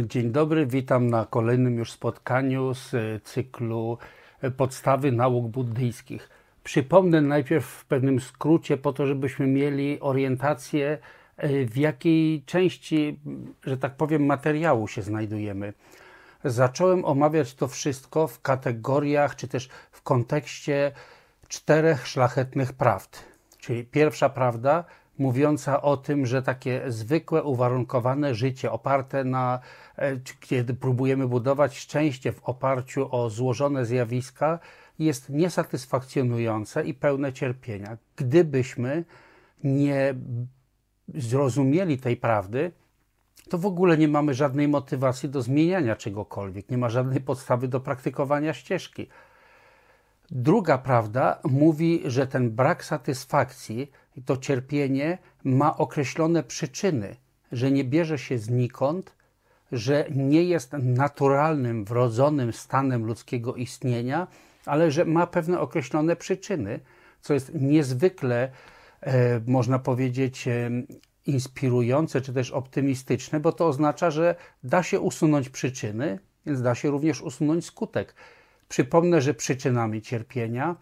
Dzień dobry, witam na kolejnym już spotkaniu z cyklu Podstawy nauk buddyjskich. Przypomnę najpierw w pewnym skrócie, po to, żebyśmy mieli orientację, w jakiej części, że tak powiem, materiału się znajdujemy. Zacząłem omawiać to wszystko w kategoriach, czy też w kontekście czterech szlachetnych prawd. Czyli pierwsza prawda mówiąca o tym, że takie zwykłe, uwarunkowane życie oparte na, e, kiedy próbujemy budować szczęście w oparciu o złożone zjawiska, jest niesatysfakcjonujące i pełne cierpienia. Gdybyśmy nie zrozumieli tej prawdy, to w ogóle nie mamy żadnej motywacji do zmieniania czegokolwiek, nie ma żadnej podstawy do praktykowania ścieżki. Druga prawda mówi, że ten brak satysfakcji to cierpienie ma określone przyczyny, że nie bierze się znikąd, że nie jest naturalnym, wrodzonym stanem ludzkiego istnienia, ale że ma pewne określone przyczyny, co jest niezwykle, e, można powiedzieć, e, inspirujące czy też optymistyczne, bo to oznacza, że da się usunąć przyczyny, więc da się również usunąć skutek. Przypomnę, że przyczynami cierpienia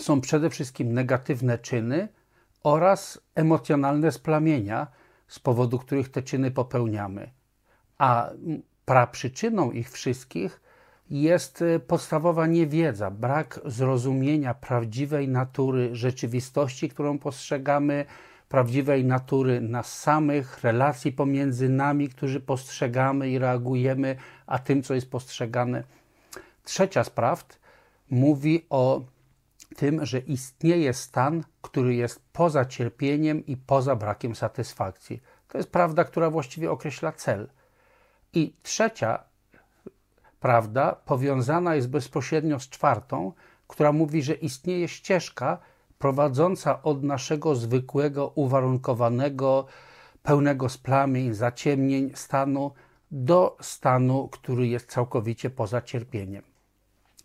są przede wszystkim negatywne czyny oraz emocjonalne splamienia, z powodu których te czyny popełniamy. A praprzyczyną ich wszystkich jest y, podstawowa niewiedza, brak zrozumienia prawdziwej natury rzeczywistości, którą postrzegamy, prawdziwej natury nas samych, relacji pomiędzy nami, którzy postrzegamy i reagujemy, a tym, co jest postrzegane. Trzecia z prawd mówi o tym, że istnieje stan, który jest poza cierpieniem i poza brakiem satysfakcji. To jest prawda, która właściwie określa cel. I trzecia prawda powiązana jest bezpośrednio z czwartą, która mówi, że istnieje ścieżka prowadząca od naszego zwykłego, uwarunkowanego, pełnego splamień, zaciemnień stanu do stanu, który jest całkowicie poza cierpieniem.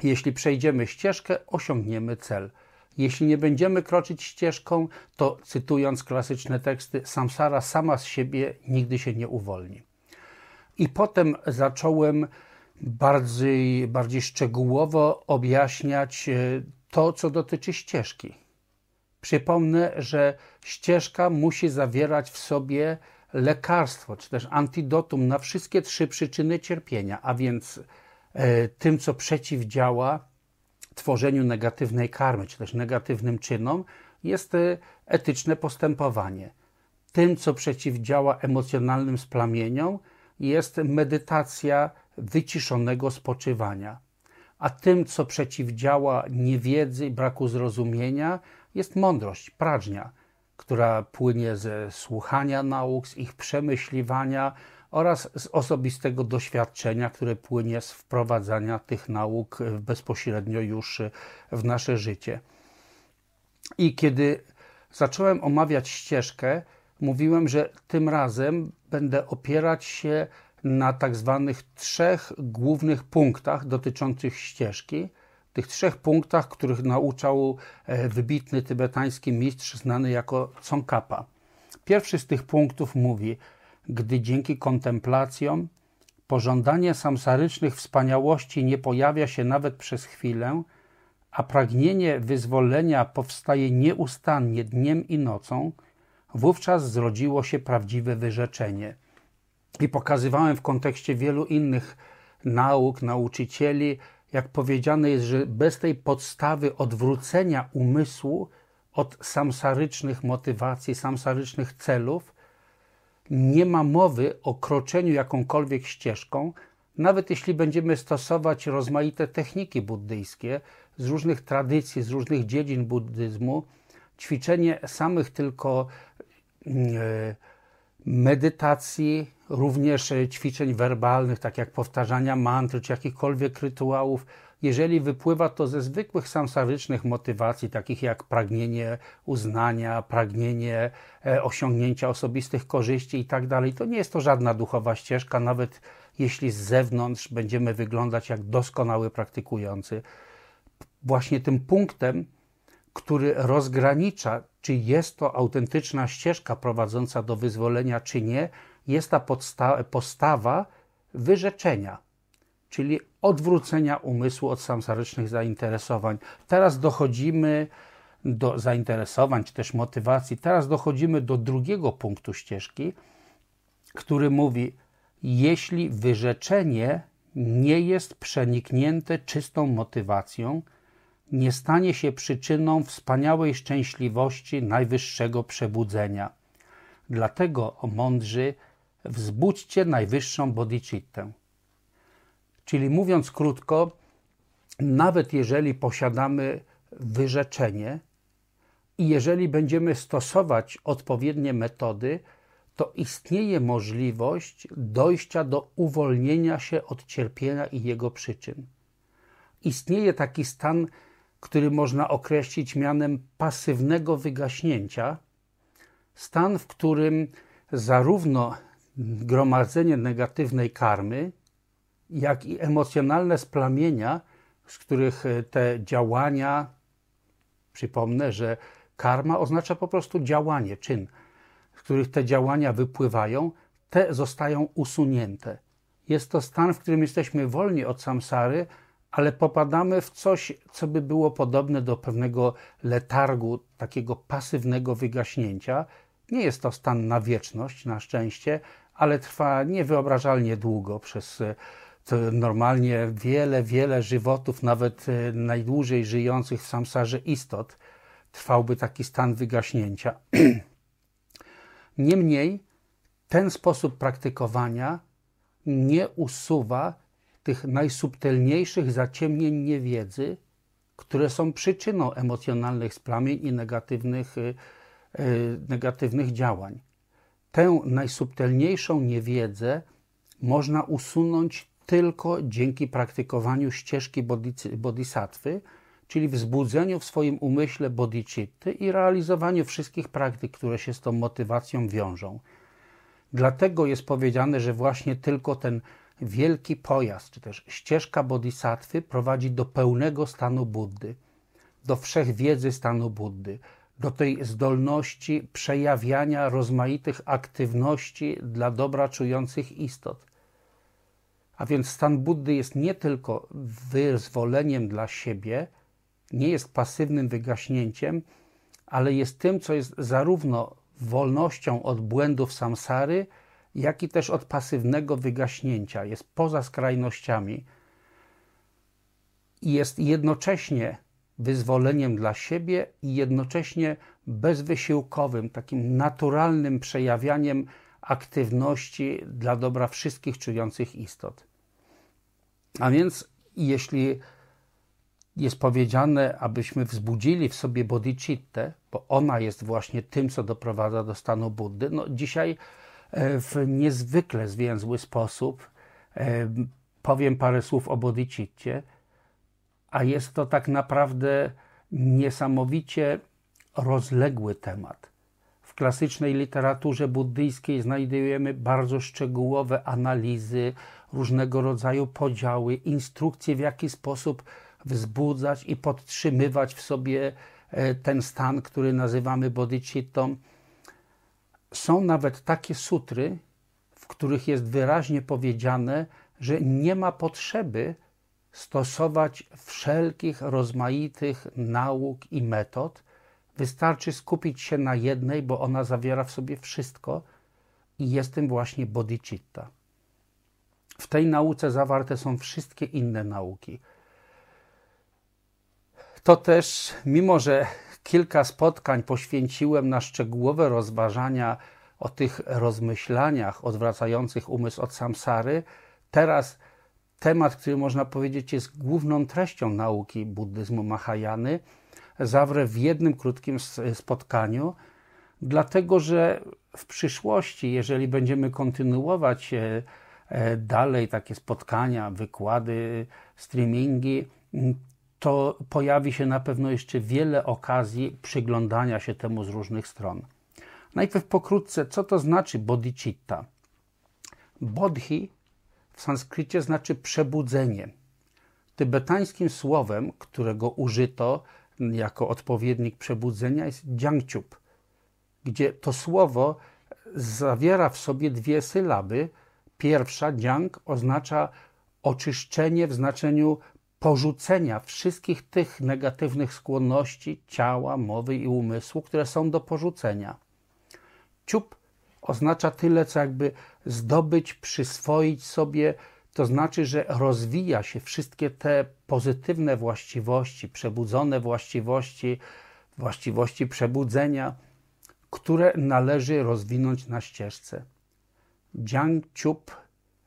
Jeśli przejdziemy ścieżkę, osiągniemy cel. Jeśli nie będziemy kroczyć ścieżką, to cytując klasyczne teksty, samsara sama z siebie nigdy się nie uwolni. I potem zacząłem bardziej, bardziej szczegółowo objaśniać e, to, co dotyczy ścieżki. Przypomnę, że ścieżka musi zawierać w sobie lekarstwo, czy też antidotum na wszystkie trzy przyczyny cierpienia, a więc tym, co przeciwdziała tworzeniu negatywnej karmy, czy też negatywnym czynom, jest e, etyczne postępowanie. Tym, co przeciwdziała emocjonalnym splamieniom, jest medytacja wyciszonego spoczywania. A tym, co przeciwdziała niewiedzy i braku zrozumienia, jest mądrość, prażnia, która płynie ze słuchania nauk, z ich przemyśliwania oraz z osobistego doświadczenia, które płynie z wprowadzania tych nauk bezpośrednio już w nasze życie. I kiedy zacząłem omawiać ścieżkę, mówiłem, że tym razem będę opierać się na tak zwanych trzech głównych punktach dotyczących ścieżki. Tych trzech punktach, których nauczał e, wybitny tybetański mistrz znany jako Tsongkhapa. Pierwszy z tych punktów mówi, gdy dzięki kontemplacjom pożądanie samsarycznych wspaniałości nie pojawia się nawet przez chwilę, a pragnienie wyzwolenia powstaje nieustannie dniem i nocą, wówczas zrodziło się prawdziwe wyrzeczenie – i pokazywałem w kontekście wielu innych nauk, nauczycieli, jak powiedziane jest, że bez tej podstawy odwrócenia umysłu od samsarycznych motywacji, samsarycznych celów, nie ma mowy o kroczeniu jakąkolwiek ścieżką, nawet jeśli będziemy stosować rozmaite techniki buddyjskie z różnych tradycji, z różnych dziedzin buddyzmu, ćwiczenie samych tylko yy, medytacji, również e, ćwiczeń werbalnych, tak jak powtarzania mantry czy jakichkolwiek rytuałów, jeżeli wypływa to ze zwykłych samsarycznych motywacji, takich jak pragnienie uznania, pragnienie e, osiągnięcia osobistych korzyści itd., tak to nie jest to żadna duchowa ścieżka, nawet jeśli z zewnątrz będziemy wyglądać jak doskonały praktykujący. Właśnie tym punktem, który rozgranicza, czy jest to autentyczna ścieżka prowadząca do wyzwolenia, czy nie, jest ta postawa wyrzeczenia, czyli odwrócenia umysłu od samsarycznych zainteresowań. Teraz dochodzimy do zainteresowań czy też motywacji. Teraz dochodzimy do drugiego punktu ścieżki, który mówi: jeśli wyrzeczenie nie jest przeniknięte czystą motywacją, nie stanie się przyczyną wspaniałej szczęśliwości najwyższego przebudzenia. Dlatego, o mądrzy, wzbudźcie najwyższą bodhicittę. Czyli mówiąc krótko, nawet jeżeli posiadamy wyrzeczenie i jeżeli będziemy stosować odpowiednie metody, to istnieje możliwość dojścia do uwolnienia się od cierpienia i jego przyczyn. Istnieje taki stan, który można określić mianem pasywnego wygaśnięcia, stan, w którym zarówno gromadzenie negatywnej karmy, jak i emocjonalne splamienia, z których te działania, przypomnę, że karma oznacza po prostu działanie, czyn z których te działania wypływają, te zostają usunięte. Jest to stan, w którym jesteśmy wolni od samsary, ale popadamy w coś, co by było podobne do pewnego letargu, takiego pasywnego wygaśnięcia. Nie jest to stan na wieczność, na szczęście, ale trwa niewyobrażalnie długo przez normalnie wiele, wiele żywotów, nawet e, najdłużej żyjących w samsarze istot, trwałby taki stan wygaśnięcia. Niemniej ten sposób praktykowania nie usuwa tych najsubtelniejszych zaciemnień niewiedzy, które są przyczyną emocjonalnych splamień i negatywnych, y, y, negatywnych działań. Tę najsubtelniejszą niewiedzę można usunąć tylko dzięki praktykowaniu ścieżki bodhisattwy, czyli wzbudzeniu w swoim umyśle bodhicitty i realizowaniu wszystkich praktyk, które się z tą motywacją wiążą. Dlatego jest powiedziane, że właśnie tylko ten wielki pojazd, czy też ścieżka bodhisattwy prowadzi do pełnego stanu Buddy, do wszechwiedzy stanu Buddy, do tej zdolności przejawiania rozmaitych aktywności dla dobra czujących istot. A więc stan Buddy jest nie tylko wyzwoleniem dla siebie, nie jest pasywnym wygaśnięciem, ale jest tym, co jest zarówno wolnością od błędów samsary, jak i też od pasywnego wygaśnięcia. Jest poza skrajnościami i jest jednocześnie wyzwoleniem dla siebie i jednocześnie bezwysiłkowym, takim naturalnym przejawianiem aktywności dla dobra wszystkich czujących istot. A więc jeśli jest powiedziane, abyśmy wzbudzili w sobie bodhicittę, bo ona jest właśnie tym, co doprowadza do stanu Buddy. No, dzisiaj e, w niezwykle zwięzły sposób e, powiem parę słów o bodhicitcie, a jest to tak naprawdę niesamowicie rozległy temat. Klasycznej literaturze buddyjskiej znajdujemy bardzo szczegółowe analizy, różnego rodzaju podziały, instrukcje, w jaki sposób wzbudzać i podtrzymywać w sobie e, ten stan, który nazywamy bodhicittą. Są nawet takie sutry, w których jest wyraźnie powiedziane, że nie ma potrzeby stosować wszelkich rozmaitych nauk i metod. Wystarczy skupić się na jednej, bo ona zawiera w sobie wszystko i jest tym właśnie bodhicitta. W tej nauce zawarte są wszystkie inne nauki to też, mimo że kilka spotkań poświęciłem na szczegółowe rozważania o tych rozmyślaniach odwracających umysł od samsary, teraz temat, który można powiedzieć jest główną treścią nauki buddyzmu Mahayany, zawrę w jednym krótkim spotkaniu, dlatego że w przyszłości, jeżeli będziemy kontynuować e, e, dalej takie spotkania, wykłady, streamingi, to pojawi się na pewno jeszcze wiele okazji przyglądania się temu z różnych stron. Najpierw pokrótce, co to znaczy bodhicitta? Bodhi w sanskrycie znaczy przebudzenie. Tybetańskim słowem, którego użyto jako odpowiednik przebudzenia jest dziangciup, gdzie to słowo zawiera w sobie dwie sylaby pierwsza, dziang, oznacza oczyszczenie w znaczeniu porzucenia wszystkich tych negatywnych skłonności ciała, mowy i umysłu, które są do porzucenia. Ciup oznacza tyle, co jakby zdobyć, przyswoić sobie, to znaczy, że rozwija się wszystkie te pozytywne właściwości, przebudzone właściwości, właściwości przebudzenia, które należy rozwinąć na ścieżce. Jiang Chup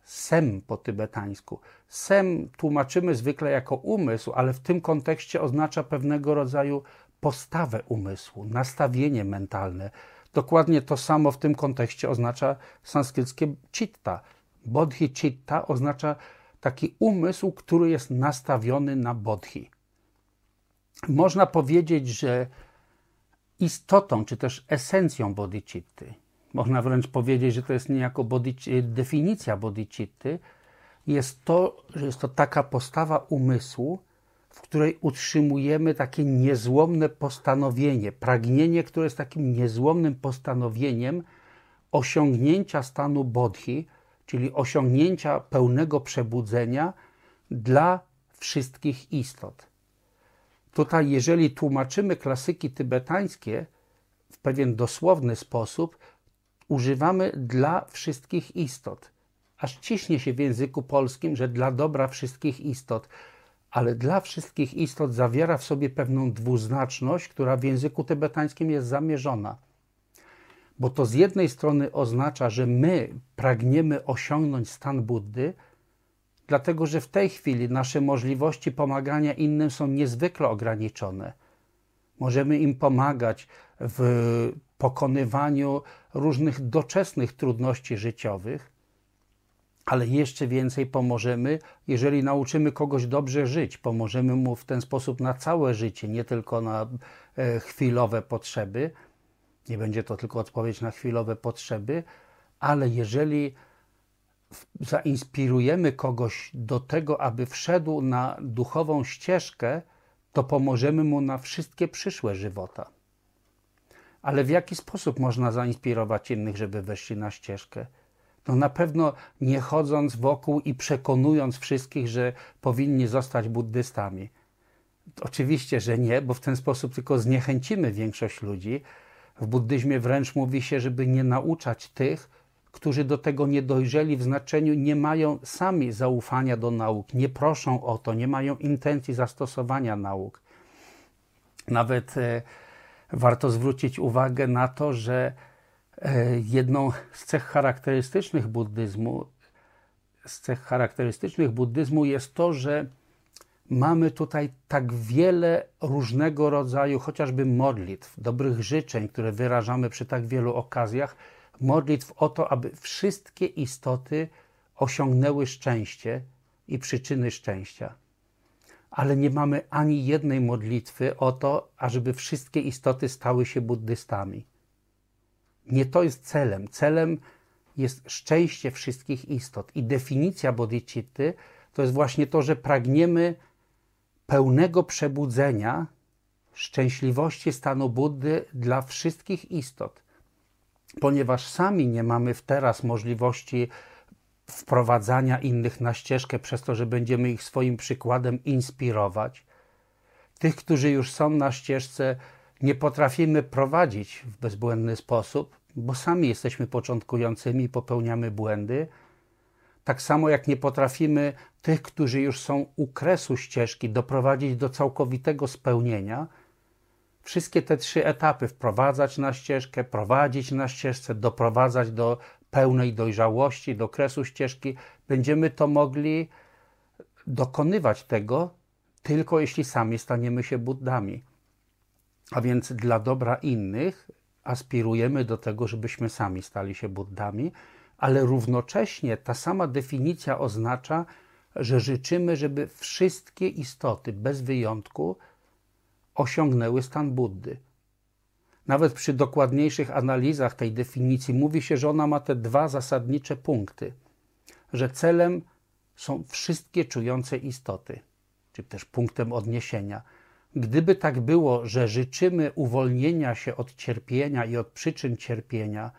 Sem po tybetańsku. Sem tłumaczymy zwykle jako umysł, ale w tym kontekście oznacza pewnego rodzaju postawę umysłu, nastawienie mentalne. Dokładnie to samo w tym kontekście oznacza sanskryckie chitta. Bodhi chitta oznacza taki umysł, który jest nastawiony na bodhi. Można powiedzieć, że istotą, czy też esencją bodhicitty, można wręcz powiedzieć, że to jest niejako body, definicja bodhicitty, jest to, że jest to taka postawa umysłu, w której utrzymujemy takie niezłomne postanowienie, pragnienie, które jest takim niezłomnym postanowieniem osiągnięcia stanu bodhi, czyli osiągnięcia pełnego przebudzenia dla wszystkich istot. Tutaj, jeżeli tłumaczymy klasyki tybetańskie w pewien dosłowny sposób, używamy dla wszystkich istot. Aż ciśnie się w języku polskim, że dla dobra wszystkich istot, ale dla wszystkich istot zawiera w sobie pewną dwuznaczność, która w języku tybetańskim jest zamierzona. Bo to z jednej strony oznacza, że my pragniemy osiągnąć stan Buddy, dlatego że w tej chwili nasze możliwości pomagania innym są niezwykle ograniczone. Możemy im pomagać w pokonywaniu różnych doczesnych trudności życiowych, ale jeszcze więcej pomożemy, jeżeli nauczymy kogoś dobrze żyć. Pomożemy mu w ten sposób na całe życie, nie tylko na e, chwilowe potrzeby. Nie będzie to tylko odpowiedź na chwilowe potrzeby, ale jeżeli zainspirujemy kogoś do tego, aby wszedł na duchową ścieżkę, to pomożemy mu na wszystkie przyszłe żywota. Ale w jaki sposób można zainspirować innych, żeby weszli na ścieżkę? No na pewno nie chodząc wokół i przekonując wszystkich, że powinni zostać buddystami. Oczywiście, że nie, bo w ten sposób tylko zniechęcimy większość ludzi. W buddyzmie wręcz mówi się, żeby nie nauczać tych, którzy do tego nie dojrzeli w znaczeniu, nie mają sami zaufania do nauk, nie proszą o to, nie mają intencji zastosowania nauk. Nawet e, warto zwrócić uwagę na to, że e, jedną z cech charakterystycznych buddyzmu, z cech charakterystycznych buddyzmu jest to, że mamy tutaj tak wiele różnego rodzaju chociażby modlitw, dobrych życzeń, które wyrażamy przy tak wielu okazjach, modlitw o to, aby wszystkie istoty osiągnęły szczęście i przyczyny szczęścia. Ale nie mamy ani jednej modlitwy o to, ażeby wszystkie istoty stały się buddystami. Nie to jest celem. Celem jest szczęście wszystkich istot. I definicja bodhicitty to jest właśnie to, że pragniemy pełnego przebudzenia, szczęśliwości stanu Buddy dla wszystkich istot ponieważ sami nie mamy teraz możliwości wprowadzania innych na ścieżkę przez to, że będziemy ich swoim przykładem inspirować. Tych, którzy już są na ścieżce, nie potrafimy prowadzić w bezbłędny sposób, bo sami jesteśmy początkującymi, popełniamy błędy. Tak samo jak nie potrafimy tych, którzy już są u kresu ścieżki, doprowadzić do całkowitego spełnienia, wszystkie te trzy etapy wprowadzać na ścieżkę, prowadzić na ścieżce, doprowadzać do pełnej dojrzałości, do kresu ścieżki, będziemy to mogli dokonywać tego tylko jeśli sami staniemy się Buddami. A więc dla dobra innych aspirujemy do tego, żebyśmy sami stali się Buddami, ale równocześnie ta sama definicja oznacza, że życzymy, żeby wszystkie istoty bez wyjątku osiągnęły stan Buddy. Nawet przy dokładniejszych analizach tej definicji mówi się, że ona ma te dwa zasadnicze punkty, że celem są wszystkie czujące istoty, czy też punktem odniesienia. Gdyby tak było, że życzymy uwolnienia się od cierpienia i od przyczyn cierpienia,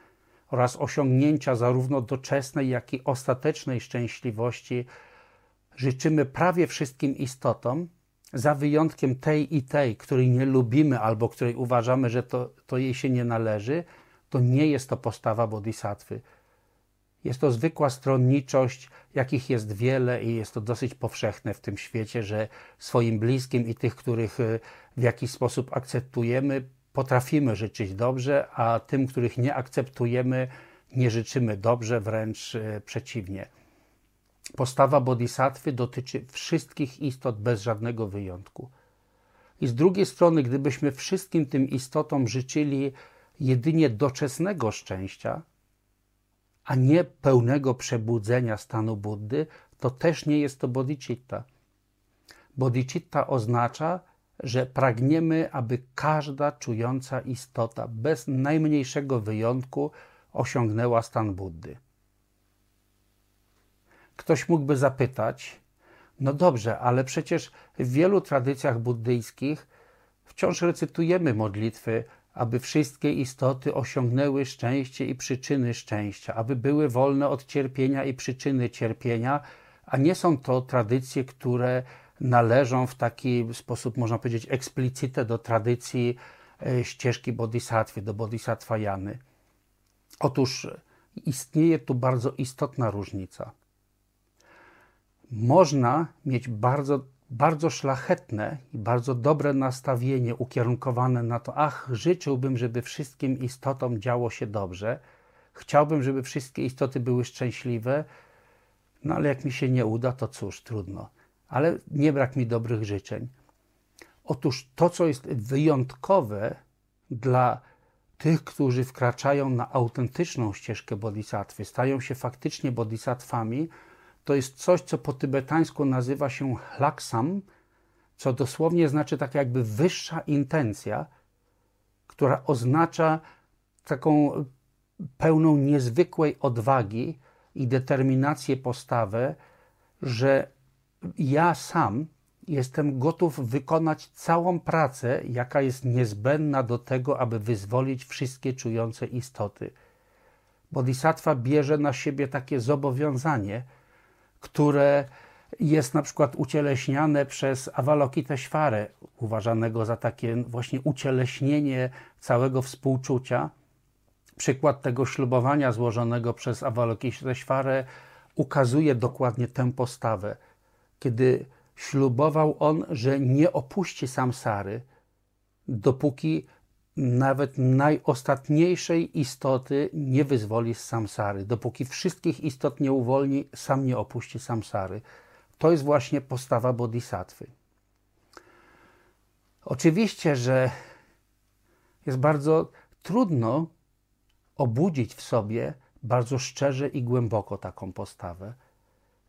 oraz osiągnięcia zarówno doczesnej, jak i ostatecznej szczęśliwości życzymy prawie wszystkim istotom, za wyjątkiem tej i tej, której nie lubimy albo której uważamy, że to, to jej się nie należy, to nie jest to postawa bodhisattwy. Jest to zwykła stronniczość, jakich jest wiele i jest to dosyć powszechne w tym świecie, że swoim bliskim i tych, których e, w jakiś sposób akceptujemy, potrafimy życzyć dobrze, a tym, których nie akceptujemy, nie życzymy dobrze, wręcz e, przeciwnie. Postawa bodhisattwy dotyczy wszystkich istot bez żadnego wyjątku. I z drugiej strony, gdybyśmy wszystkim tym istotom życzyli jedynie doczesnego szczęścia, a nie pełnego przebudzenia stanu Buddy, to też nie jest to bodhicitta. Bodhicitta oznacza, że pragniemy, aby każda czująca istota bez najmniejszego wyjątku osiągnęła stan Buddy. Ktoś mógłby zapytać, no dobrze, ale przecież w wielu tradycjach buddyjskich wciąż recytujemy modlitwy, aby wszystkie istoty osiągnęły szczęście i przyczyny szczęścia, aby były wolne od cierpienia i przyczyny cierpienia, a nie są to tradycje, które należą w taki sposób, można powiedzieć, eksplicite do tradycji e, ścieżki bodhisattwy, do bodhisattvajany. Otóż istnieje tu bardzo istotna różnica można mieć bardzo, bardzo szlachetne i bardzo dobre nastawienie ukierunkowane na to, ach, życzyłbym, żeby wszystkim istotom działo się dobrze, chciałbym, żeby wszystkie istoty były szczęśliwe, no ale jak mi się nie uda, to cóż, trudno. Ale nie brak mi dobrych życzeń. Otóż to, co jest wyjątkowe dla tych, którzy wkraczają na autentyczną ścieżkę bodhisattwy, stają się faktycznie bodhisatwami, to jest coś, co po tybetańsku nazywa się laksam, co dosłownie znaczy tak jakby wyższa intencja, która oznacza taką pełną niezwykłej odwagi i determinację postawę, że ja sam jestem gotów wykonać całą pracę, jaka jest niezbędna do tego, aby wyzwolić wszystkie czujące istoty. Bodhisattva bierze na siebie takie zobowiązanie, które jest na przykład ucieleśniane przez Avalokiteshwarę, uważanego za takie właśnie ucieleśnienie całego współczucia. Przykład tego ślubowania złożonego przez Avalokiteshwarę ukazuje dokładnie tę postawę, kiedy ślubował on, że nie opuści samsary, dopóki nawet najostatniejszej istoty nie wyzwoli z samsary. Dopóki wszystkich istot nie uwolni, sam nie opuści samsary. To jest właśnie postawa bodhisattwy. Oczywiście, że jest bardzo trudno obudzić w sobie bardzo szczerze i głęboko taką postawę.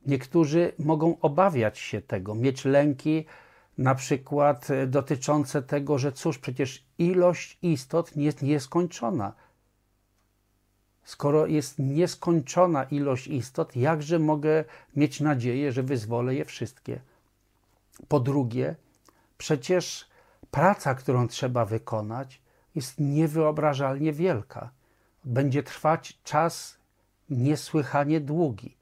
Niektórzy mogą obawiać się tego, mieć lęki, na przykład e, dotyczące tego, że cóż, przecież ilość istot jest nieskończona. Skoro jest nieskończona ilość istot, jakże mogę mieć nadzieję, że wyzwolę je wszystkie? Po drugie, przecież praca, którą trzeba wykonać, jest niewyobrażalnie wielka. Będzie trwać czas niesłychanie długi.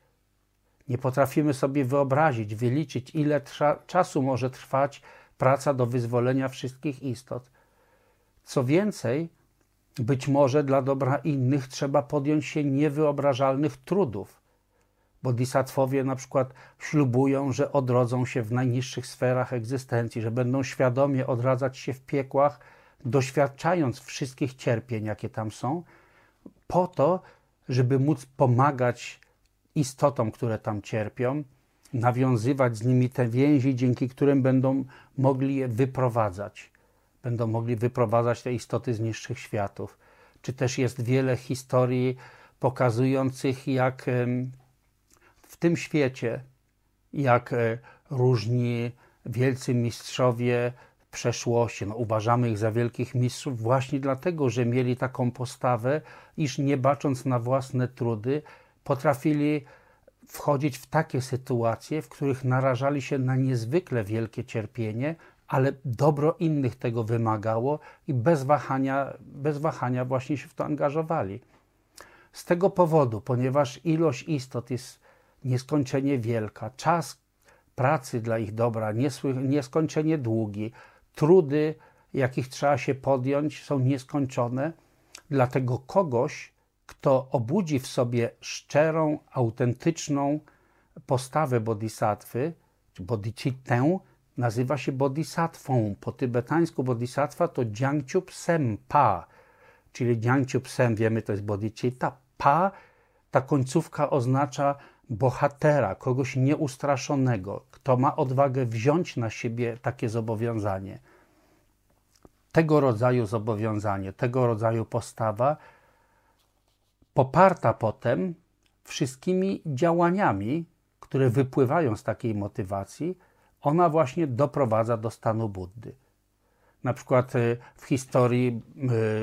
Nie potrafimy sobie wyobrazić, wyliczyć, ile czasu może trwać praca do wyzwolenia wszystkich istot. Co więcej, być może dla dobra innych trzeba podjąć się niewyobrażalnych trudów. Bodhisattwowie na przykład ślubują, że odrodzą się w najniższych sferach egzystencji, że będą świadomie odradzać się w piekłach, doświadczając wszystkich cierpień, jakie tam są, po to, żeby móc pomagać istotom, które tam cierpią, nawiązywać z nimi te więzi, dzięki którym będą mogli je wyprowadzać. Będą mogli wyprowadzać te istoty z niższych światów. Czy też jest wiele historii pokazujących, jak w tym świecie, jak e, różni wielcy mistrzowie w przeszłości, no, uważamy ich za wielkich mistrzów właśnie dlatego, że mieli taką postawę, iż nie bacząc na własne trudy, potrafili wchodzić w takie sytuacje, w których narażali się na niezwykle wielkie cierpienie, ale dobro innych tego wymagało i bez wahania, bez wahania właśnie się w to angażowali. Z tego powodu, ponieważ ilość istot jest nieskończenie wielka, czas pracy dla ich dobra nieskończenie długi, trudy, jakich trzeba się podjąć, są nieskończone. Dlatego kogoś, kto obudzi w sobie szczerą, autentyczną postawę bodhisattwy, czy bodhicittę, nazywa się bodhisatwą. Po tybetańsku bodhisattva to Jiangchup Sempa, czyli Jiangchup Sem, wiemy, to jest bodhicitta. Pa, ta końcówka oznacza bohatera, kogoś nieustraszonego, kto ma odwagę wziąć na siebie takie zobowiązanie. Tego rodzaju zobowiązanie, tego rodzaju postawa, poparta potem wszystkimi działaniami, które wypływają z takiej motywacji, ona właśnie doprowadza do stanu Buddy. Na przykład y, w historii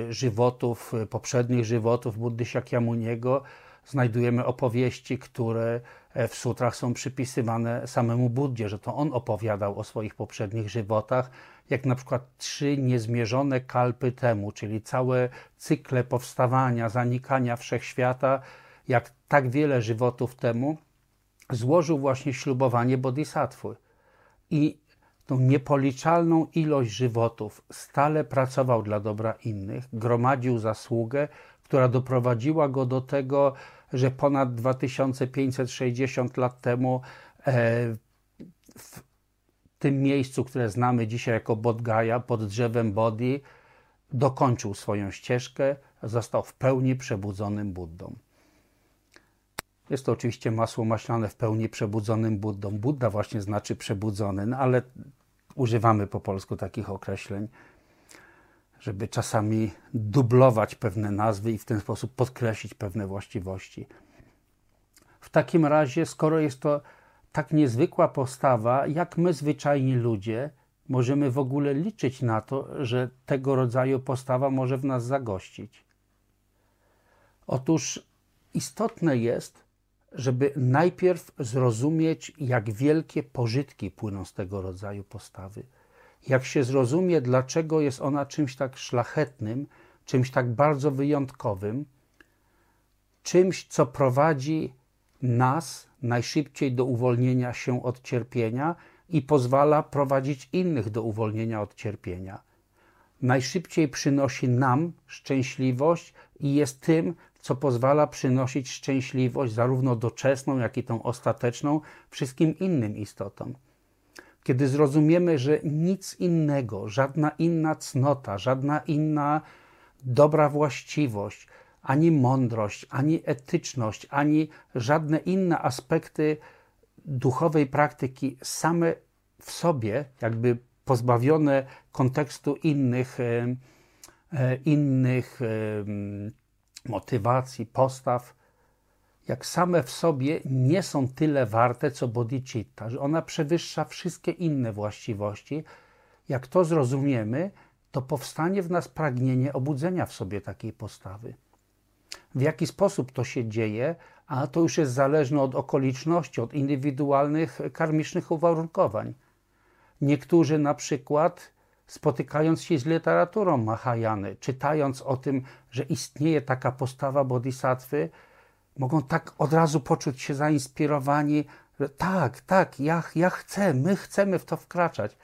żywotów, y, poprzednich żywotów Buddy Shakyamuniego znajdujemy opowieści, które e, w sutrach są przypisywane samemu Buddzie, że to on opowiadał o swoich poprzednich żywotach, jak na przykład trzy niezmierzone kalpy temu, czyli całe cykle powstawania, zanikania wszechświata, jak tak wiele żywotów temu, złożył właśnie ślubowanie bodhisattwy. I tą niepoliczalną ilość żywotów stale pracował dla dobra innych, gromadził zasługę, która doprowadziła go do tego, że ponad 2560 lat temu e, w tym miejscu, które znamy dzisiaj jako Bodgaja, pod drzewem Bodhi, dokończył swoją ścieżkę, został w pełni przebudzonym Buddą. Jest to oczywiście masło maślane w pełni przebudzonym Buddą. Buddha właśnie znaczy przebudzony, no ale używamy po polsku takich określeń żeby czasami dublować pewne nazwy i w ten sposób podkreślić pewne właściwości. W takim razie, skoro jest to tak niezwykła postawa, jak my, zwyczajni ludzie, możemy w ogóle liczyć na to, że tego rodzaju postawa może w nas zagościć? Otóż istotne jest, żeby najpierw zrozumieć, jak wielkie pożytki płyną z tego rodzaju postawy jak się zrozumie, dlaczego jest ona czymś tak szlachetnym, czymś tak bardzo wyjątkowym, czymś, co prowadzi nas najszybciej do uwolnienia się od cierpienia i pozwala prowadzić innych do uwolnienia od cierpienia. Najszybciej przynosi nam szczęśliwość i jest tym, co pozwala przynosić szczęśliwość, zarówno doczesną, jak i tą ostateczną, wszystkim innym istotom. Kiedy zrozumiemy, że nic innego, żadna inna cnota, żadna inna dobra właściwość, ani mądrość, ani etyczność, ani żadne inne aspekty duchowej praktyki same w sobie, jakby pozbawione kontekstu innych, e, e, innych motywacji, postaw, jak same w sobie nie są tyle warte, co bodhicitta, że ona przewyższa wszystkie inne właściwości. Jak to zrozumiemy, to powstanie w nas pragnienie obudzenia w sobie takiej postawy. W jaki sposób to się dzieje, a to już jest zależne od okoliczności, od indywidualnych karmicznych uwarunkowań. Niektórzy na przykład, spotykając się z literaturą Mahajany, czytając o tym, że istnieje taka postawa bodhisattwy, mogą tak od razu poczuć się zainspirowani, że tak, tak, ja, ja chcę, my chcemy w to wkraczać.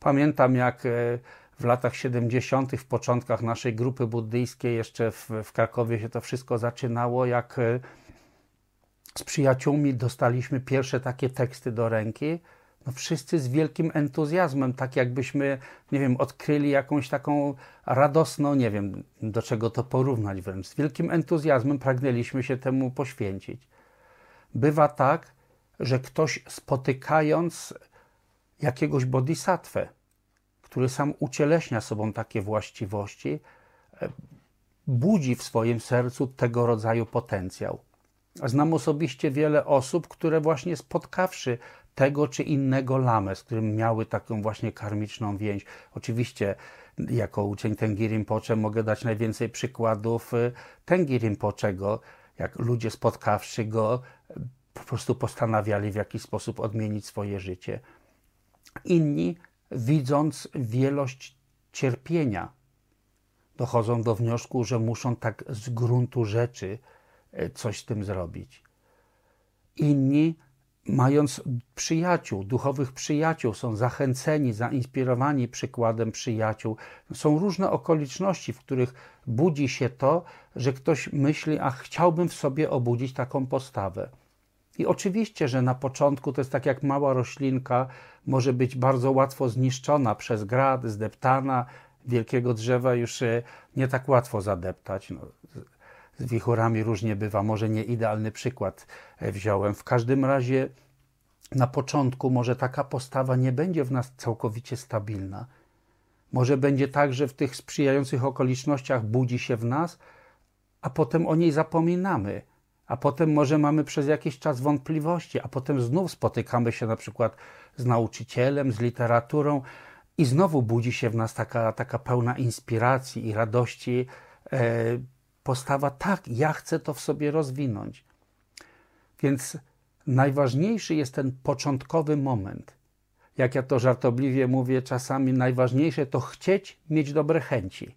Pamiętam, jak e, w latach 70., w początkach naszej grupy buddyjskiej, jeszcze w, w Krakowie się to wszystko zaczynało, jak e, z przyjaciółmi dostaliśmy pierwsze takie teksty do ręki no wszyscy z wielkim entuzjazmem, tak jakbyśmy, nie wiem, odkryli jakąś taką radosną, nie wiem, do czego to porównać wręcz. Z wielkim entuzjazmem pragnęliśmy się temu poświęcić. Bywa tak, że ktoś spotykając jakiegoś bodhisatwę, który sam ucieleśnia sobą takie właściwości, e, budzi w swoim sercu tego rodzaju potencjał. Znam osobiście wiele osób, które właśnie spotkawszy tego czy innego lamę, z którym miały taką właśnie karmiczną więź. Oczywiście jako uczeń Tengi Rinpoche mogę dać najwięcej przykładów y, Tengi Rinpochego, jak ludzie spotkawszy go po prostu postanawiali w jakiś sposób odmienić swoje życie. Inni, widząc wielość cierpienia, dochodzą do wniosku, że muszą tak z gruntu rzeczy e, coś z tym zrobić. Inni, mając przyjaciół, duchowych przyjaciół, są zachęceni, zainspirowani przykładem przyjaciół. Są różne okoliczności, w których budzi się to, że ktoś myśli, a chciałbym w sobie obudzić taką postawę. I oczywiście, że na początku to jest tak jak mała roślinka, może być bardzo łatwo zniszczona przez grad, zdeptana. Wielkiego drzewa już e, nie tak łatwo zadeptać. No, z wichurami różnie bywa, może nie idealny przykład e, wziąłem. W każdym razie na początku może taka postawa nie będzie w nas całkowicie stabilna. Może będzie tak, że w tych sprzyjających okolicznościach budzi się w nas, a potem o niej zapominamy a potem może mamy przez jakiś czas wątpliwości, a potem znów spotykamy się na przykład z nauczycielem, z literaturą i znowu budzi się w nas taka, taka pełna inspiracji i radości e, postawa, tak, ja chcę to w sobie rozwinąć. Więc najważniejszy jest ten początkowy moment. Jak ja to żartobliwie mówię, czasami najważniejsze to chcieć mieć dobre chęci.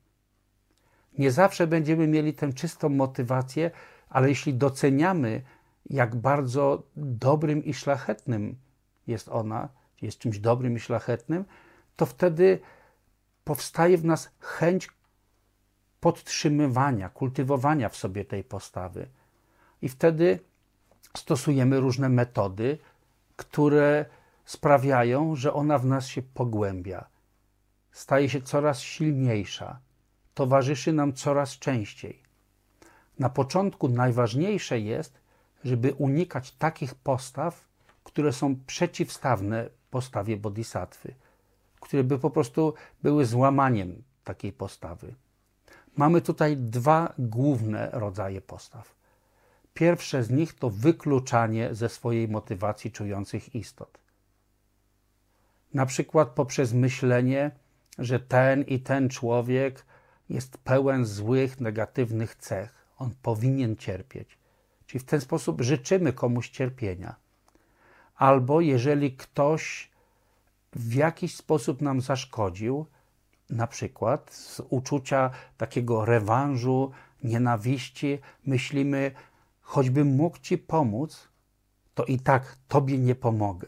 Nie zawsze będziemy mieli tę czystą motywację, ale jeśli doceniamy, jak bardzo dobrym i szlachetnym jest ona, jest czymś dobrym i szlachetnym, to wtedy powstaje w nas chęć podtrzymywania, kultywowania w sobie tej postawy. I wtedy stosujemy różne metody, które sprawiają, że ona w nas się pogłębia, staje się coraz silniejsza, towarzyszy nam coraz częściej. Na początku najważniejsze jest, żeby unikać takich postaw, które są przeciwstawne postawie bodhisattwy, które by po prostu były złamaniem takiej postawy. Mamy tutaj dwa główne rodzaje postaw. Pierwsze z nich to wykluczanie ze swojej motywacji czujących istot. Na przykład poprzez myślenie, że ten i ten człowiek jest pełen złych, negatywnych cech on powinien cierpieć. Czyli w ten sposób życzymy komuś cierpienia. Albo jeżeli ktoś w jakiś sposób nam zaszkodził, na przykład z uczucia takiego rewanżu, nienawiści, myślimy, choćbym mógł ci pomóc, to i tak tobie nie pomogę.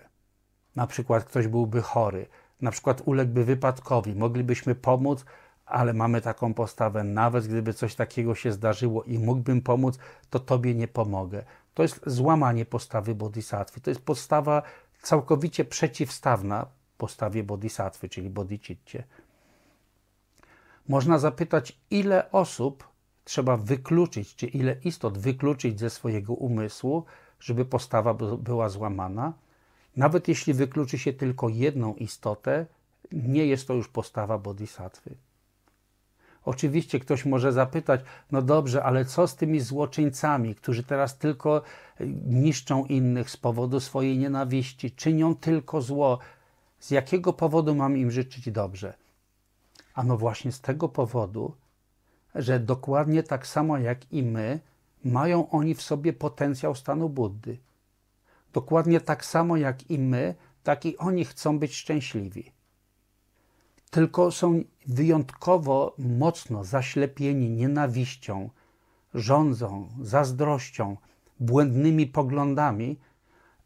Na przykład ktoś byłby chory, na przykład uległby wypadkowi, moglibyśmy pomóc, ale mamy taką postawę, nawet gdyby coś takiego się zdarzyło i mógłbym pomóc, to Tobie nie pomogę. To jest złamanie postawy bodhisattwy. To jest postawa całkowicie przeciwstawna postawie bodhisattwy, czyli bodhicitcie. Można zapytać, ile osób trzeba wykluczyć, czy ile istot wykluczyć ze swojego umysłu, żeby postawa była złamana. Nawet jeśli wykluczy się tylko jedną istotę, nie jest to już postawa bodhisattwy. Oczywiście ktoś może zapytać, no dobrze, ale co z tymi złoczyńcami, którzy teraz tylko e, niszczą innych z powodu swojej nienawiści, czynią tylko zło? Z jakiego powodu mam im życzyć dobrze? Ano właśnie z tego powodu, że dokładnie tak samo jak i my, mają oni w sobie potencjał stanu Buddy. Dokładnie tak samo jak i my, tak i oni chcą być szczęśliwi tylko są wyjątkowo mocno zaślepieni nienawiścią, rządzą, zazdrością, błędnymi poglądami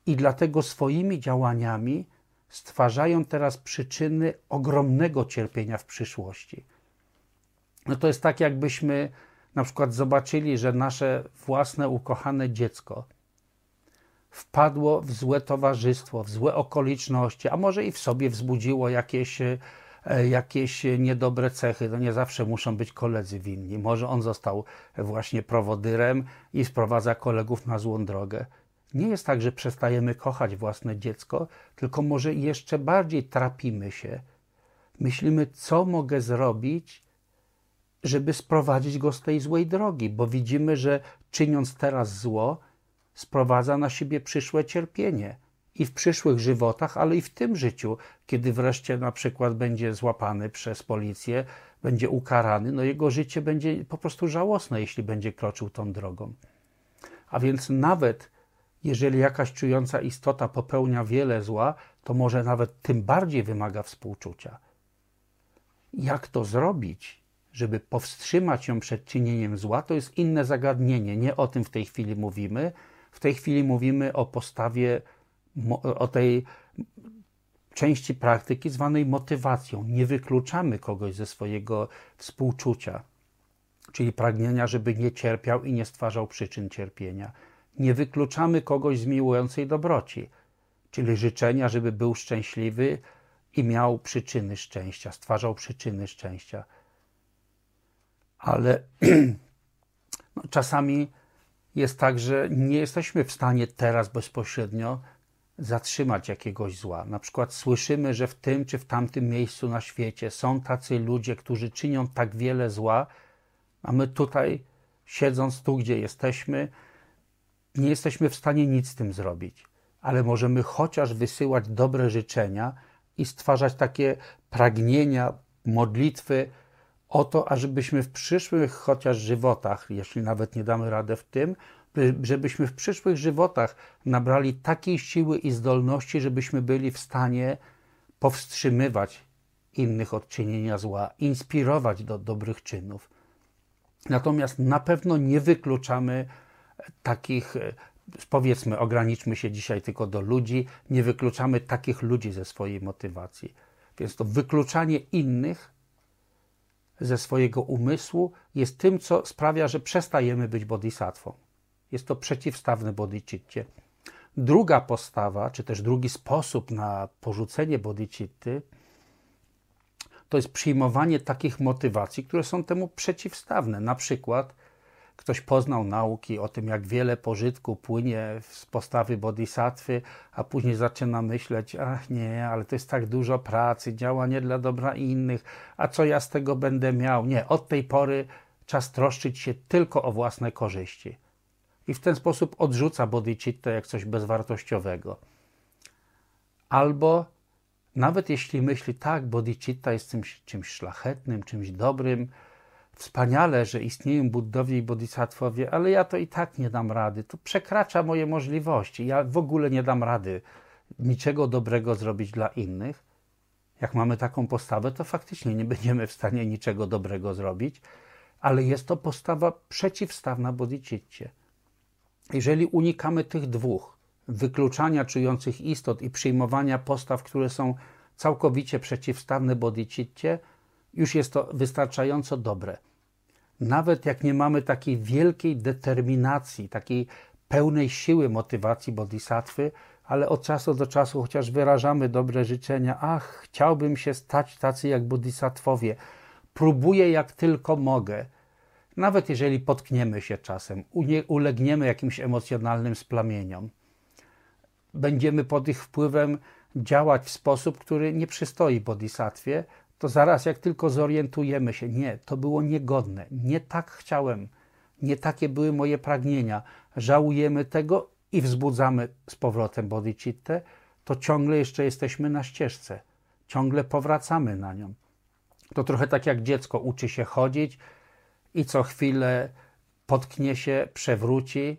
i dlatego swoimi działaniami stwarzają teraz przyczyny ogromnego cierpienia w przyszłości. No to jest tak, jakbyśmy na przykład zobaczyli, że nasze własne ukochane dziecko wpadło w złe towarzystwo, w złe okoliczności, a może i w sobie wzbudziło jakieś E, jakieś niedobre cechy. To nie zawsze muszą być koledzy winni. Może on został właśnie prowodyrem i sprowadza kolegów na złą drogę. Nie jest tak, że przestajemy kochać własne dziecko, tylko może jeszcze bardziej trapimy się. Myślimy, co mogę zrobić, żeby sprowadzić go z tej złej drogi, bo widzimy, że czyniąc teraz zło, sprowadza na siebie przyszłe cierpienie i w przyszłych żywotach, ale i w tym życiu, kiedy wreszcie na przykład będzie złapany przez policję, będzie ukarany, no jego życie będzie po prostu żałosne, jeśli będzie kroczył tą drogą. A więc nawet jeżeli jakaś czująca istota popełnia wiele zła, to może nawet tym bardziej wymaga współczucia. Jak to zrobić, żeby powstrzymać ją przed czynieniem zła, to jest inne zagadnienie. Nie o tym w tej chwili mówimy. W tej chwili mówimy o postawie, o tej części praktyki zwanej motywacją. Nie wykluczamy kogoś ze swojego współczucia, czyli pragnienia, żeby nie cierpiał i nie stwarzał przyczyn cierpienia. Nie wykluczamy kogoś z miłującej dobroci, czyli życzenia, żeby był szczęśliwy i miał przyczyny szczęścia, stwarzał przyczyny szczęścia. Ale no, czasami jest tak, że nie jesteśmy w stanie teraz bezpośrednio zatrzymać jakiegoś zła. Na przykład słyszymy, że w tym czy w tamtym miejscu na świecie są tacy ludzie, którzy czynią tak wiele zła, a my tutaj, siedząc tu, gdzie jesteśmy, nie jesteśmy w stanie nic z tym zrobić. Ale możemy chociaż wysyłać dobre życzenia i stwarzać takie pragnienia, modlitwy o to, ażebyśmy w przyszłych chociaż żywotach, jeśli nawet nie damy radę w tym, żebyśmy w przyszłych żywotach nabrali takiej siły i zdolności, żebyśmy byli w stanie powstrzymywać innych od czynienia zła, inspirować do dobrych czynów. Natomiast na pewno nie wykluczamy takich, powiedzmy, ograniczmy się dzisiaj tylko do ludzi, nie wykluczamy takich ludzi ze swojej motywacji. Więc to wykluczanie innych ze swojego umysłu jest tym, co sprawia, że przestajemy być bodhisatwą. Jest to przeciwstawne bodhicitcie. Druga postawa, czy też drugi sposób na porzucenie bodhicitty, to jest przyjmowanie takich motywacji, które są temu przeciwstawne. Na przykład ktoś poznał nauki o tym, jak wiele pożytku płynie z postawy bodhisattwy, a później zaczyna myśleć, ach nie, ale to jest tak dużo pracy, działanie dla dobra innych, a co ja z tego będę miał? Nie, od tej pory czas troszczyć się tylko o własne korzyści i w ten sposób odrzuca bodhicitta jak coś bezwartościowego. Albo nawet jeśli myśli, tak, bodhicitta jest czymś, czymś szlachetnym, czymś dobrym, wspaniale, że istnieją Buddowie i Bodhisattwowie, ale ja to i tak nie dam rady. To przekracza moje możliwości. Ja w ogóle nie dam rady niczego dobrego zrobić dla innych. Jak mamy taką postawę, to faktycznie nie będziemy w stanie niczego dobrego zrobić, ale jest to postawa przeciwstawna bodhicitcie. Jeżeli unikamy tych dwóch, wykluczania czujących istot i przyjmowania postaw, które są całkowicie przeciwstawne bodhicitcie, już jest to wystarczająco dobre. Nawet jak nie mamy takiej wielkiej determinacji, takiej pełnej siły motywacji bodhisattwy, ale od czasu do czasu chociaż wyrażamy dobre życzenia, ach, chciałbym się stać tacy jak bodhisattwowie, próbuję jak tylko mogę, nawet jeżeli potkniemy się czasem, ulegniemy jakimś emocjonalnym splamieniom, będziemy pod ich wpływem działać w sposób, który nie przystoi bodhisattwie, to zaraz jak tylko zorientujemy się, nie, to było niegodne, nie tak chciałem, nie takie były moje pragnienia, żałujemy tego i wzbudzamy z powrotem bodhicittę, to ciągle jeszcze jesteśmy na ścieżce, ciągle powracamy na nią. To trochę tak jak dziecko uczy się chodzić, i co chwilę potknie się, przewróci,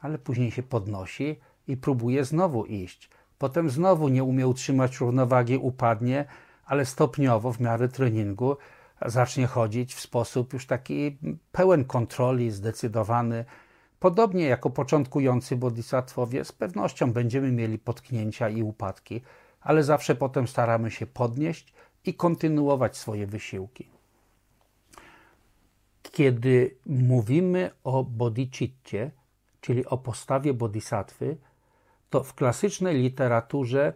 ale później się podnosi i próbuje znowu iść. Potem znowu nie umie utrzymać równowagi, upadnie, ale stopniowo w miarę treningu zacznie chodzić w sposób już taki pełen kontroli, zdecydowany. Podobnie jako początkujący bodhisattwowie, z pewnością będziemy mieli potknięcia i upadki, ale zawsze potem staramy się podnieść i kontynuować swoje wysiłki kiedy mówimy o bodhicitcie, czyli o postawie bodhisattwy, to w klasycznej literaturze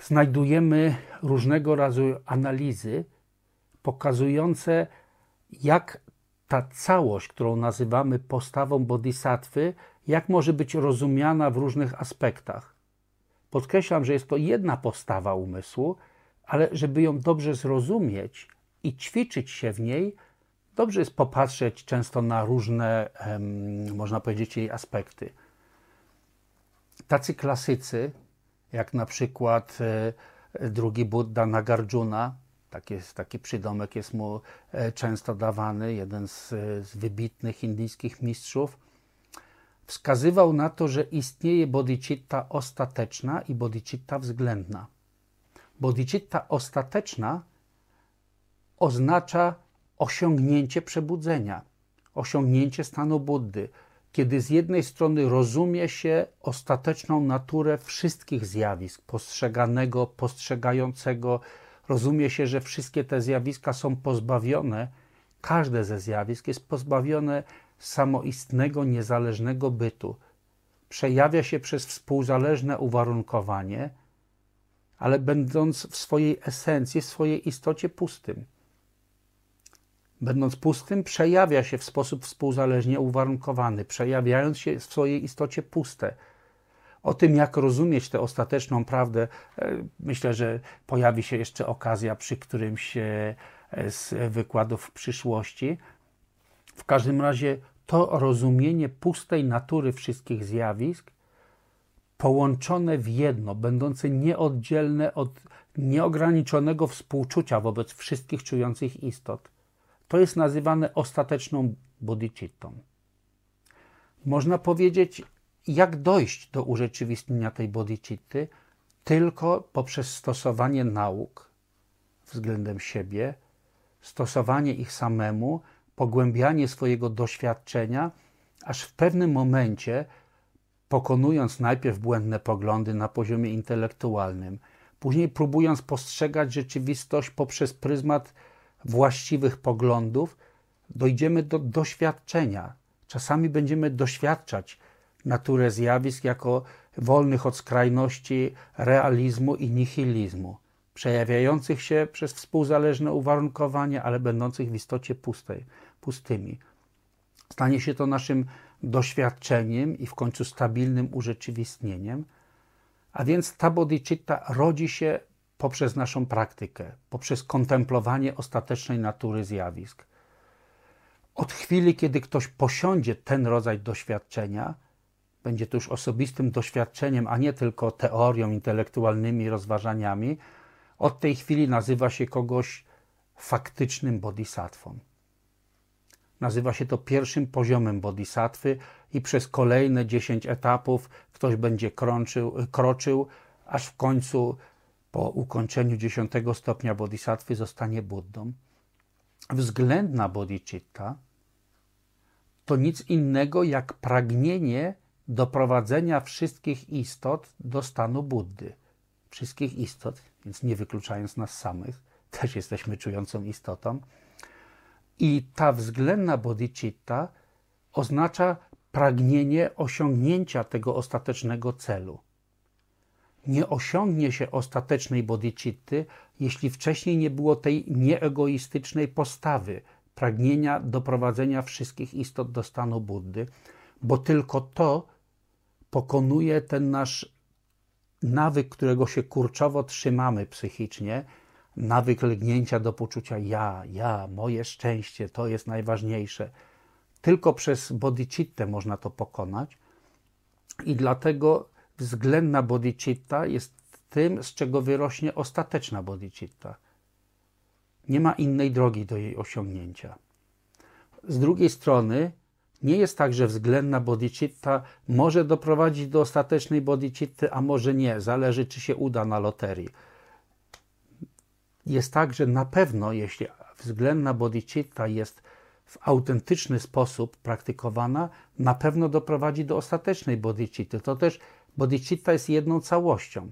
znajdujemy różnego rodzaju analizy pokazujące, jak ta całość, którą nazywamy postawą bodhisattwy, jak może być rozumiana w różnych aspektach. Podkreślam, że jest to jedna postawa umysłu, ale żeby ją dobrze zrozumieć i ćwiczyć się w niej, dobrze jest popatrzeć często na różne, można powiedzieć, jej aspekty. Tacy klasycy, jak na przykład e, drugi Buddha Nagarjuna, taki, taki przydomek jest mu e, często dawany, jeden z, z wybitnych indyjskich mistrzów, wskazywał na to, że istnieje bodhicitta ostateczna i bodhicitta względna. Bodhicitta ostateczna oznacza osiągnięcie przebudzenia, osiągnięcie stanu Buddy, kiedy z jednej strony rozumie się ostateczną naturę wszystkich zjawisk, postrzeganego, postrzegającego, rozumie się, że wszystkie te zjawiska są pozbawione, każde ze zjawisk jest pozbawione samoistnego, niezależnego bytu. Przejawia się przez współzależne uwarunkowanie, ale będąc w swojej esencji, w swojej istocie pustym. Będąc pustym, przejawia się w sposób współzależnie uwarunkowany, przejawiając się w swojej istocie puste. O tym, jak rozumieć tę ostateczną prawdę, e, myślę, że pojawi się jeszcze okazja przy którymś e, z wykładów w przyszłości. W każdym razie to rozumienie pustej natury wszystkich zjawisk, połączone w jedno, będące nieoddzielne od nieograniczonego współczucia wobec wszystkich czujących istot, to jest nazywane ostateczną bodhicittą. Można powiedzieć, jak dojść do urzeczywistnienia tej bodhicitty tylko poprzez stosowanie nauk względem siebie, stosowanie ich samemu, pogłębianie swojego doświadczenia, aż w pewnym momencie, pokonując najpierw błędne poglądy na poziomie intelektualnym, później próbując postrzegać rzeczywistość poprzez pryzmat właściwych poglądów, dojdziemy do doświadczenia. Czasami będziemy doświadczać naturę zjawisk jako wolnych od skrajności realizmu i nihilizmu, przejawiających się przez współzależne uwarunkowania, ale będących w istocie pustej, pustymi. Stanie się to naszym doświadczeniem i w końcu stabilnym urzeczywistnieniem. A więc ta bodhicitta rodzi się poprzez naszą praktykę, poprzez kontemplowanie ostatecznej natury zjawisk. Od chwili, kiedy ktoś posiądzie ten rodzaj doświadczenia, będzie to już osobistym doświadczeniem, a nie tylko teorią, intelektualnymi rozważaniami, od tej chwili nazywa się kogoś faktycznym bodhisatwą. Nazywa się to pierwszym poziomem bodhisattwy i przez kolejne 10 etapów ktoś będzie krączył, kroczył, aż w końcu po ukończeniu 10 stopnia bodhisattwy zostanie Buddą. Względna bodhicitta to nic innego jak pragnienie doprowadzenia wszystkich istot do stanu Buddy. Wszystkich istot, więc nie wykluczając nas samych, też jesteśmy czującą istotą. I ta względna bodhicitta oznacza pragnienie osiągnięcia tego ostatecznego celu. Nie osiągnie się ostatecznej bodhicitty, jeśli wcześniej nie było tej nieegoistycznej postawy, pragnienia doprowadzenia wszystkich istot do stanu Buddy, bo tylko to pokonuje ten nasz nawyk, którego się kurczowo trzymamy psychicznie, nawyk lgnięcia do poczucia ja, ja, moje szczęście, to jest najważniejsze. Tylko przez bodhicittę można to pokonać i dlatego względna bodhicitta jest tym, z czego wyrośnie ostateczna bodhicitta. Nie ma innej drogi do jej osiągnięcia. Z drugiej strony, nie jest tak, że względna bodhicitta może doprowadzić do ostatecznej bodhicitty, a może nie. Zależy, czy się uda na loterii. Jest tak, że na pewno, jeśli względna bodhicitta jest w autentyczny sposób praktykowana, na pewno doprowadzi do ostatecznej bodhicitty. To też bodhicitta jest jedną całością.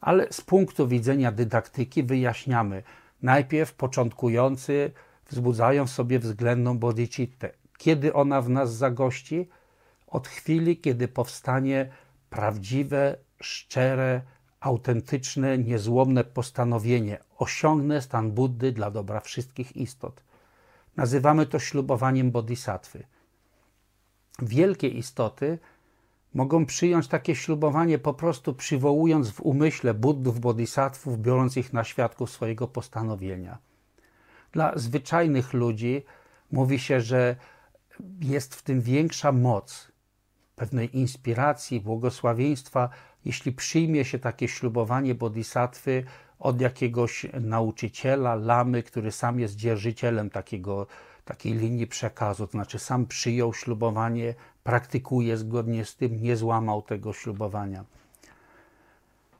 Ale z punktu widzenia dydaktyki wyjaśniamy. Najpierw początkujący wzbudzają w sobie względną bodhicittę kiedy ona w nas zagości? Od chwili, kiedy powstanie prawdziwe, szczere, autentyczne, niezłomne postanowienie osiągnę stan Buddy dla dobra wszystkich istot. Nazywamy to ślubowaniem bodhisattwy. Wielkie istoty mogą przyjąć takie ślubowanie po prostu przywołując w umyśle Buddów, bodhisattvów, biorąc ich na świadków swojego postanowienia. Dla zwyczajnych ludzi mówi się, że jest w tym większa moc pewnej inspiracji, błogosławieństwa, jeśli przyjmie się takie ślubowanie bodhisattwy od jakiegoś nauczyciela, lamy, który sam jest dzierżycielem takiego, takiej linii przekazu, to znaczy sam przyjął ślubowanie, praktykuje zgodnie z tym, nie złamał tego ślubowania.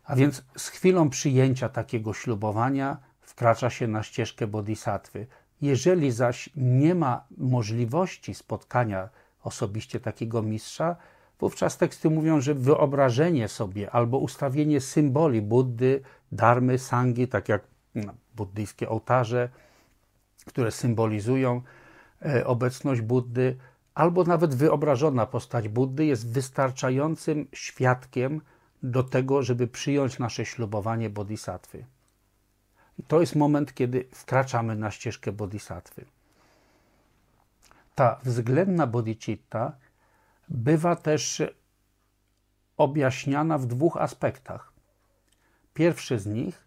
A więc z chwilą przyjęcia takiego ślubowania wkracza się na ścieżkę bodhisattwy. Jeżeli zaś nie ma możliwości spotkania osobiście takiego mistrza, wówczas teksty mówią, że wyobrażenie sobie albo ustawienie symboli Buddy, Dharmy, Sangi, tak jak no, buddyjskie ołtarze, które symbolizują e, obecność Buddy, albo nawet wyobrażona postać Buddy jest wystarczającym świadkiem do tego, żeby przyjąć nasze ślubowanie bodhisattwy. To jest moment, kiedy wkraczamy na ścieżkę bodhisattwy. Ta względna bodhicitta bywa też objaśniana w dwóch aspektach. Pierwszy z nich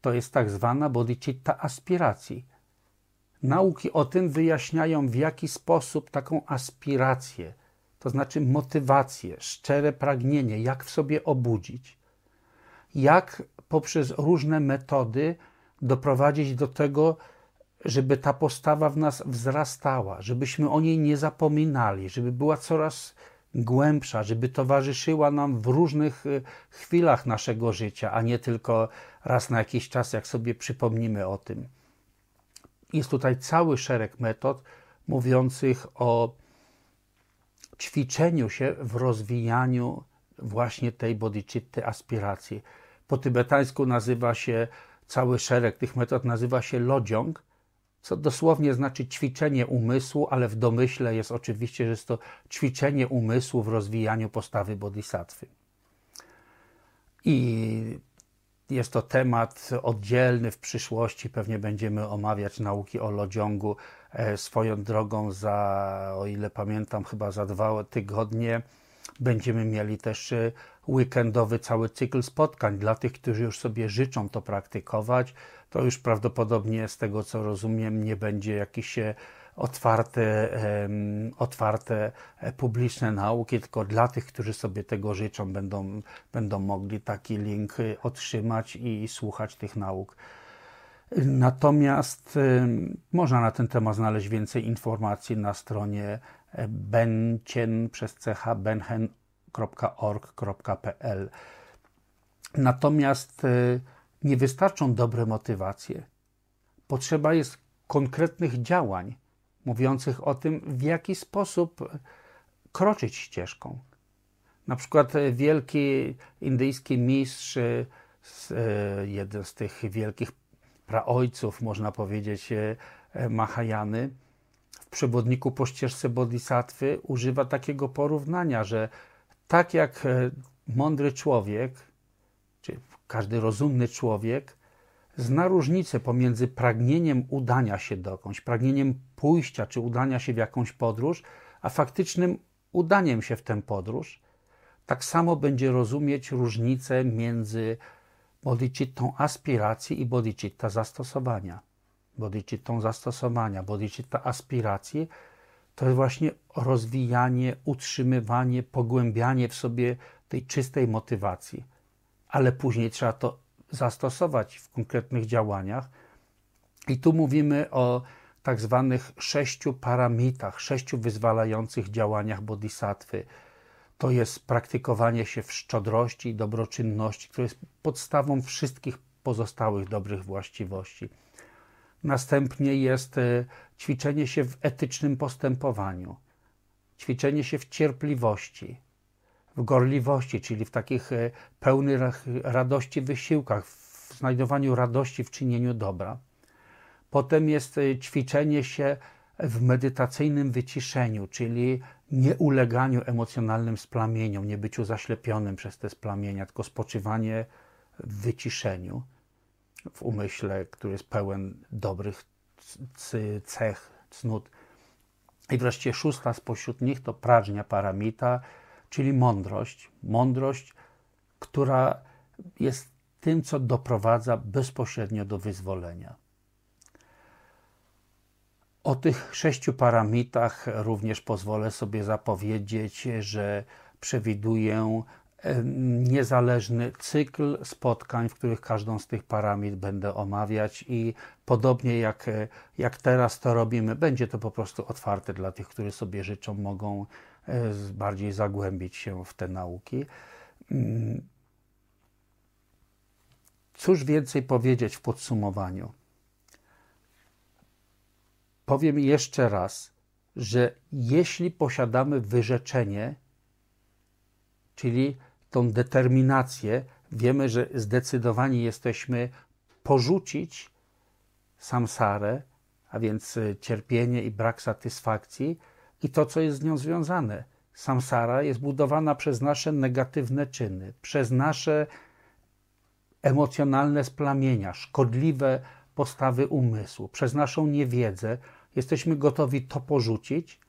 to jest tak zwana bodhicitta aspiracji. Nauki o tym wyjaśniają, w jaki sposób taką aspirację, to znaczy motywację, szczere pragnienie, jak w sobie obudzić, jak poprzez różne metody doprowadzić do tego, żeby ta postawa w nas wzrastała, żebyśmy o niej nie zapominali, żeby była coraz głębsza, żeby towarzyszyła nam w różnych y, chwilach naszego życia, a nie tylko raz na jakiś czas, jak sobie przypomnimy o tym. Jest tutaj cały szereg metod mówiących o ćwiczeniu się w rozwijaniu właśnie tej bodhicitty aspiracji. Po tybetańsku nazywa się cały szereg tych metod nazywa się lodziąg, co dosłownie znaczy ćwiczenie umysłu, ale w domyśle jest oczywiście, że jest to ćwiczenie umysłu w rozwijaniu postawy bodhisattwy. I jest to temat oddzielny w przyszłości. Pewnie będziemy omawiać nauki o lodziągu e, swoją drogą za, o ile pamiętam, chyba za dwa tygodnie. Będziemy mieli też e, weekendowy cały cykl spotkań dla tych, którzy już sobie życzą to praktykować. To już prawdopodobnie z tego co rozumiem nie będzie jakiś otwarte, otwarte e, publiczne nauki, tylko dla tych, którzy sobie tego życzą, będą, będą mogli taki link e, otrzymać i słuchać tych nauk. Natomiast można na ten temat znaleźć więcej informacji na stronie e, bencien przez ch benchen.org.pl. Natomiast nie wystarczą dobre motywacje. Potrzeba jest konkretnych działań mówiących o tym, w jaki sposób kroczyć ścieżką. Na przykład wielki indyjski mistrz, e, jeden z tych wielkich praojców, można powiedzieć, e, Mahajany, w przewodniku po ścieżce Bodhisattwy używa takiego porównania, że tak jak e, mądry człowiek, czy każdy rozumny człowiek, zna różnicę pomiędzy pragnieniem udania się dokądś, pragnieniem pójścia czy udania się w jakąś podróż, a faktycznym udaniem się w tę podróż, tak samo będzie rozumieć różnicę między bodhicittą aspiracji i bodhicitta zastosowania. Bodhicittą zastosowania, bodhicitta aspiracji to jest właśnie rozwijanie, utrzymywanie, pogłębianie w sobie tej czystej motywacji. Ale później trzeba to zastosować w konkretnych działaniach. I tu mówimy o tak zwanych sześciu paramitach, sześciu wyzwalających działaniach bodhisattwy. To jest praktykowanie się w szczodrości i dobroczynności, które jest podstawą wszystkich pozostałych dobrych właściwości. Następnie jest e, ćwiczenie się w etycznym postępowaniu, ćwiczenie się w cierpliwości, w gorliwości, czyli w takich e, pełnych radości wysiłkach, w znajdowaniu radości w czynieniu dobra. Potem jest e, ćwiczenie się w medytacyjnym wyciszeniu, czyli nieuleganiu emocjonalnym splamieniom, nie byciu zaślepionym przez te splamienia, tylko spoczywanie w wyciszeniu, w umyśle, który jest pełen dobrych cech, cnót. I wreszcie szósta spośród nich to prażnia paramita, czyli mądrość. Mądrość, która jest tym, co doprowadza bezpośrednio do wyzwolenia. O tych sześciu paramitach również pozwolę sobie zapowiedzieć, że przewiduję niezależny cykl spotkań, w których każdą z tych paramit będę omawiać i podobnie jak, jak teraz to robimy, będzie to po prostu otwarte dla tych, którzy sobie życzą, mogą E, bardziej zagłębić się w te nauki. Mm. Cóż więcej powiedzieć w podsumowaniu? Powiem jeszcze raz, że jeśli posiadamy wyrzeczenie, czyli tą determinację, wiemy, że zdecydowani jesteśmy porzucić samsarę, a więc y, cierpienie i brak satysfakcji i to, co jest z nią związane. Samsara jest budowana przez nasze negatywne czyny, przez nasze emocjonalne splamienia, szkodliwe postawy umysłu, przez naszą niewiedzę. Jesteśmy gotowi to porzucić.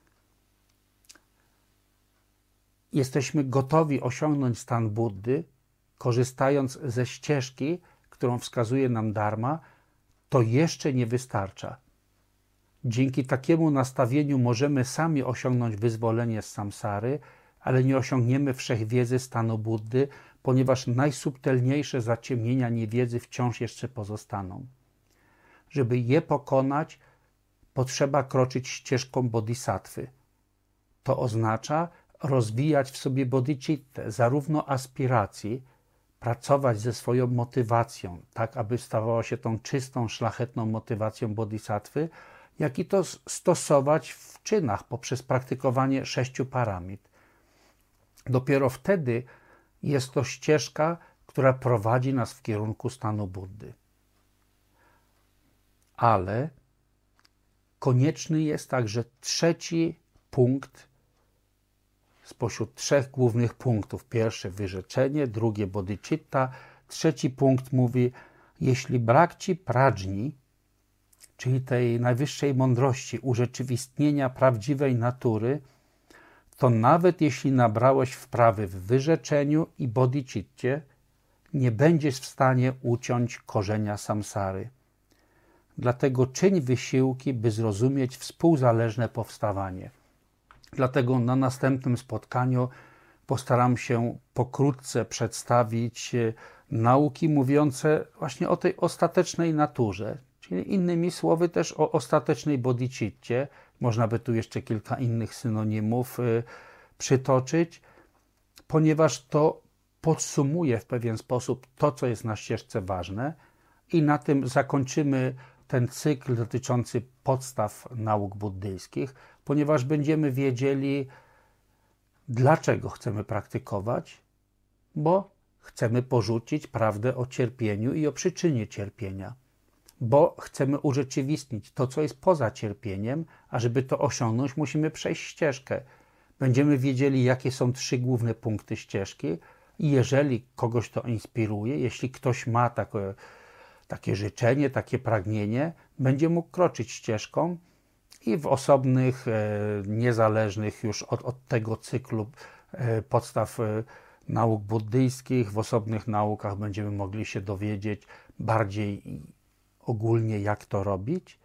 Jesteśmy gotowi osiągnąć stan Buddy, korzystając ze ścieżki, którą wskazuje nam Dharma, to jeszcze nie wystarcza. Dzięki takiemu nastawieniu możemy sami osiągnąć wyzwolenie z samsary, ale nie osiągniemy wszechwiedzy stanu Buddy, ponieważ najsubtelniejsze zaciemnienia niewiedzy wciąż jeszcze pozostaną. Żeby je pokonać, potrzeba kroczyć ścieżką bodhisattwy. To oznacza rozwijać w sobie bodhicittę, zarówno aspiracji, pracować ze swoją motywacją, tak aby stawała się tą czystą, szlachetną motywacją bodhisattwy, jak i to stosować w czynach poprzez praktykowanie sześciu paramit. Dopiero wtedy jest to ścieżka, która prowadzi nas w kierunku stanu Buddy. Ale konieczny jest także trzeci punkt spośród trzech głównych punktów. Pierwsze wyrzeczenie, drugie bodhicitta, trzeci punkt mówi, jeśli brak ci pradżni, czyli tej najwyższej mądrości, urzeczywistnienia prawdziwej natury, to nawet jeśli nabrałeś wprawy w wyrzeczeniu i bodhicitcie, nie będziesz w stanie uciąć korzenia samsary. Dlatego czyń wysiłki, by zrozumieć współzależne powstawanie. Dlatego na następnym spotkaniu postaram się pokrótce przedstawić e, nauki mówiące właśnie o tej ostatecznej naturze, czyli innymi słowy też o ostatecznej bodhicitcie. Można by tu jeszcze kilka innych synonimów e, przytoczyć, ponieważ to podsumuje w pewien sposób to, co jest na ścieżce ważne i na tym zakończymy ten cykl dotyczący podstaw nauk buddyjskich, ponieważ będziemy wiedzieli, dlaczego chcemy praktykować, bo chcemy porzucić prawdę o cierpieniu i o przyczynie cierpienia, bo chcemy urzeczywistnić to, co jest poza cierpieniem, a żeby to osiągnąć, musimy przejść ścieżkę. Będziemy wiedzieli, jakie są trzy główne punkty ścieżki, i jeżeli kogoś to inspiruje, jeśli ktoś ma takie takie życzenie, takie pragnienie, będzie mógł kroczyć ścieżką i w osobnych, e, niezależnych już od, od tego cyklu e, podstaw e, nauk buddyjskich, w osobnych naukach będziemy mogli się dowiedzieć bardziej ogólnie, jak to robić,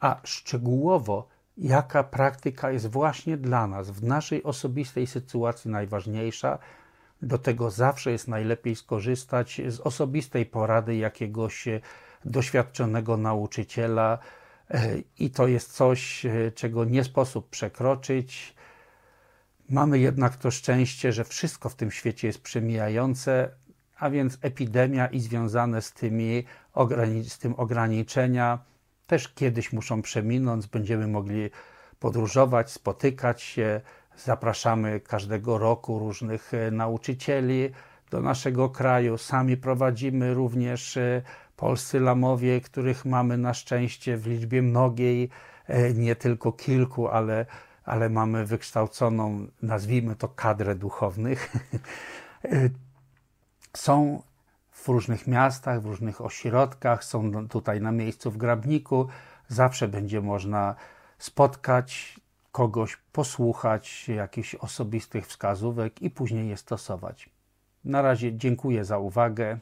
a szczegółowo, jaka praktyka jest właśnie dla nas, w naszej osobistej sytuacji najważniejsza, do tego zawsze jest najlepiej skorzystać z osobistej porady jakiegoś e, doświadczonego nauczyciela, e, i to jest coś, e, czego nie sposób przekroczyć. Mamy jednak to szczęście, że wszystko w tym świecie jest przemijające, a więc epidemia i związane z, tymi, z tym ograniczenia też kiedyś muszą przeminąć. Będziemy mogli podróżować, spotykać się, Zapraszamy każdego roku różnych e, nauczycieli do naszego kraju. Sami prowadzimy również e, polscy lamowie, których mamy na szczęście w liczbie mnogiej, e, nie tylko kilku, ale, ale mamy wykształconą, nazwijmy to, kadrę duchownych. Są w różnych miastach, w różnych ośrodkach, są tutaj na miejscu w Grabniku. Zawsze będzie można spotkać kogoś, posłuchać jakichś osobistych wskazówek i później je stosować. Na razie dziękuję za uwagę.